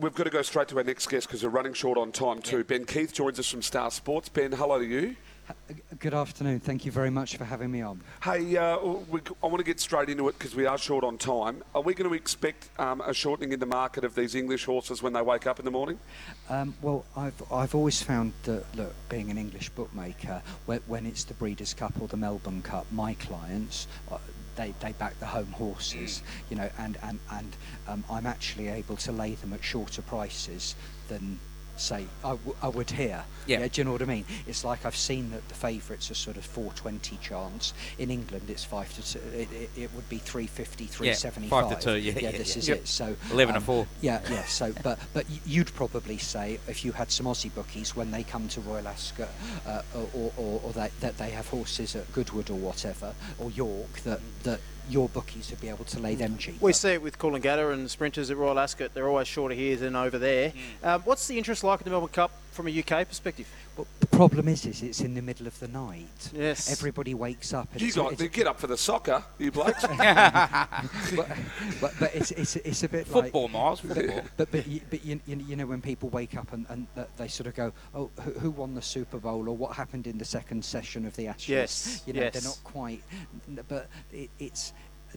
We've got to go straight to our next guest because we're running short on time too. Ben Keith joins us from Star Sports. Ben, hello to you. Good afternoon. Thank you very much for having me on. Hey, uh, we, I want to get straight into it because we are short on time. Are we going to expect um, a shortening in the market of these English horses when they wake up in the morning? Um, well, I've, I've always found that, look, being an English bookmaker, when, when it's the Breeders' Cup or the Melbourne Cup, my clients, uh, they, they back the home horses, you know, and, and, and um, I'm actually able to lay them at shorter prices than say I, w- I would here. Yeah. Do you know what I mean? It's like I've seen that the favourites are sort of 420 chance. In England, it's five to two. It, it, it would be 350, 375. five to two, yeah, yeah, this yeah. is Yep. it. So 11 um, to four. Yeah, yeah. So, but but you'd probably say if you had some Aussie bookies when they come to Royal Ascot, uh, or, or, or that, that they have horses at Goodwood or whatever, or York, that that your bookies would be able to lay them cheap. We see it with Coolangatta and the sprinters at Royal Ascot. They're always shorter here than over there. Um, what's the interest like in the Melbourne Cup from a UK perspective? Well, the problem is, is it's in the middle of the night. Yes. Everybody wakes up. And You it's, guys it's, get up for the soccer, you blokes. but, but, but it's, it's, it's a bit Football, like. Miles. Football. But but, you, but you, you, you know when people wake up and, and they sort of go, oh, who, who won the Super Bowl or what happened in the second session of the Ashes? Yes, You know they're not quite, but it, it's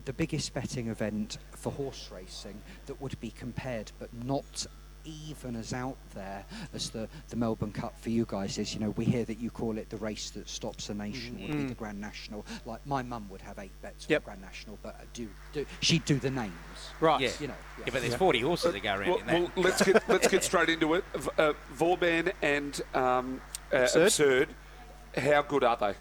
the biggest betting event for horse racing that would be compared, but not even as out there as the, the Melbourne Cup for you guys is. You know, we hear that you call it the race that stops a nation would be the Grand National. Like my mum would have eight bets Yep. on Grand National, but uh, do, do she'd do the names. Right. Yeah. You know. Yeah, but there's 40 horses that go around well, in that. well, let's get let's get straight into it. V- Uh, Vauban and um, uh, Absurde? Absurde. How good are they?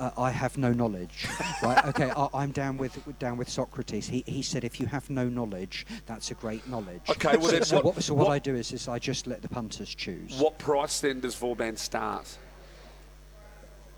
Uh, I have no knowledge. right? Okay, I, I'm down with down with Socrates. He, he said if you have no knowledge, that's a great knowledge. Okay, well so, then so what- what, so what, what- I do is, is I just let the punters choose. What price then does Vauban start?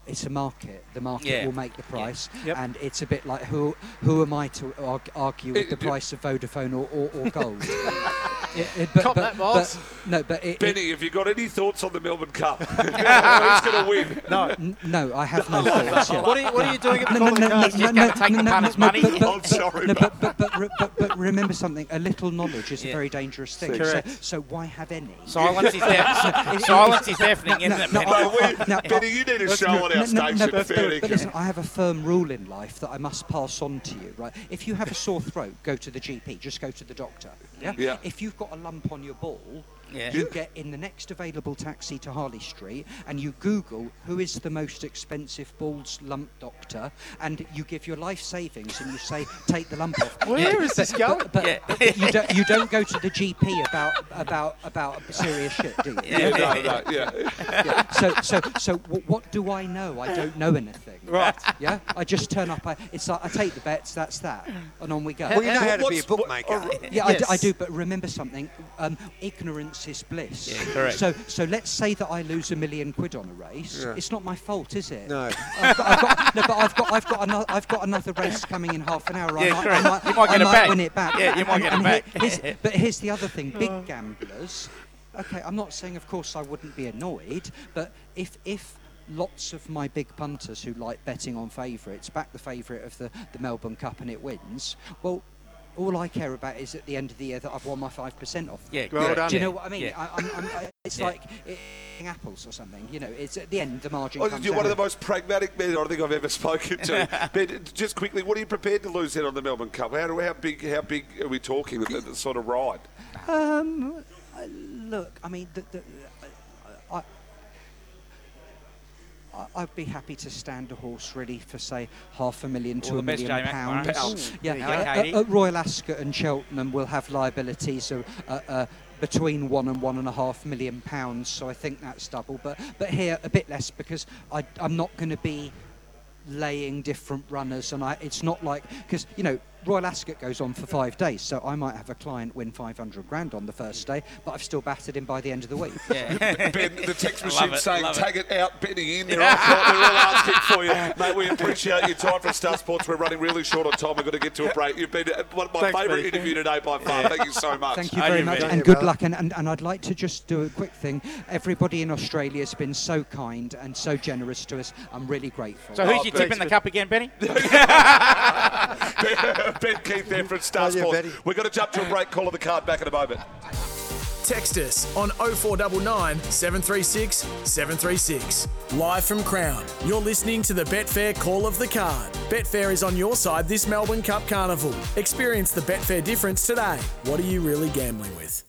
It's a market. The market Yeah. will make the price, Yep. and it's a bit like who who am I to argue with It- the it- price of Vodafone or, or, or gold? It- it- but, Cop but- that, Miles. but- no, but it, it- Benny, have you got any thoughts on the Melbourne Cup? Who's going to win? No. n- no, I have no thoughts. yeah. What are you, what are you doing at the No, top no, of the no, no, Just no, no, the no, punters' no, money. but- but- I'm sorry, no, but- but, but, but, but, but remember something. A little knowledge is a very dangerous thing. Correct. So, so why have any? Silence is deafening. Silence is deafening, isn't it, no, Benny? no, we, Now, Benny, you need to show on our no, no, station. no, but, fair but listen, I have a firm rule in life that I must pass on to you, right? If you have a sore throat, go to the GP. Just go to the doctor. Yeah. Yeah. If you've got a lump on your ball, Yeah. you get in the next available taxi to Harley Street, and you Google who is the most expensive balls lump doctor, and you give your life savings, and you say take the lump off. Where is this going? But, but, Yeah. but you, don't, you don't go to the GP about about about serious shit, do you? Yeah. Yeah, no, no, yeah. Yeah. So, so, so, wh- what do I know? I don't know anything. Right. Yeah. I just turn up. I, it's like I take the bets. That's that, and on we go. Well, you know how to be a What's- what- bookmaker. uh, yeah, I, do, I do. But remember something: um, ignorance is bliss. Yeah, correct. So, so let's say that I lose a million quid on a race. Yeah. It's not my fault, is it? No. I've got, I've got, no, but I've got, I've got another, I've got another race coming in half an hour. I Yeah, might, correct. I might, You might I get it might back. win it back. Yeah, you might And- get it and back. here- here's- but here's the other thing: big oh. gamblers. Okay, I'm not saying, of course, I wouldn't be annoyed, but if if lots of my big punters who like betting on favourites back the favourite of the, the Melbourne Cup and it wins, well. All I care about is at the end of the year that I've won my five percent off. Yeah, Well correct. done. Do you know what I mean? Yeah. I, I'm, I'm, I, it's Yeah. like eating apples or something. You know, it's at the end the margin Oh, comes you're one of the most pragmatic men I think I've ever spoken to. ben, just quickly, what are you prepared to lose out on the Melbourne Cup? How, how big? How big are we talking? The, the sort of ride. Um, look, I mean, the, the, I, I, I'd be happy to stand a horse really for say half a million to a million pounds. Yeah, uh, uh, at Royal Ascot and Cheltenham will have liabilities of uh, uh, between one and one and a half million pounds. So I think that's double. But but here a bit less because I, I'm not going to be laying different runners, and I, it's not like because you know Royal Ascot goes on for five days, so I might have a client win 500 grand on the first day, but I've still battered him by the end of the week. Yeah. Ben, the text I machine it, saying, love it. tag it out, Benny in. They're all, they're all asking for you. Mate, we appreciate your time for Star Sports. We're running really short on time. We've got to get to a break. You've been uh, one of my Thanks, favourite Benny. interview today by far. Thank you so much. Thank you very do, much, mate. and good luck. And, and, and I'd like to just do a quick thing. Everybody in Australia has been so kind and so generous to us. I'm really grateful. So who's Oh, your thanks tip in the cup again, Benny? Ben Keith there from Star Oh, yeah, We're going to jump to a break. Call of the card back in a moment. Text us on 0499 736 736. Live from Crown, you're listening to the Betfair Call of the Card. Betfair is on your side this Melbourne Cup Carnival. Experience the Betfair difference today. What are you really gambling with?